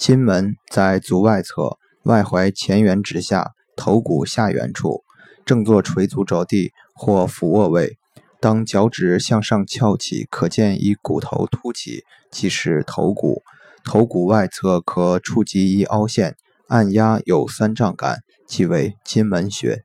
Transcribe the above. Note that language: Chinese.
筋门在足外侧，外踝前缘直下，头骨下缘处，正坐垂足着地或俯卧位，当脚趾向上翘起，可见一骨头凸起，即是头骨头骨外侧可触及一凹陷，按压有酸胀感，即为筋门穴。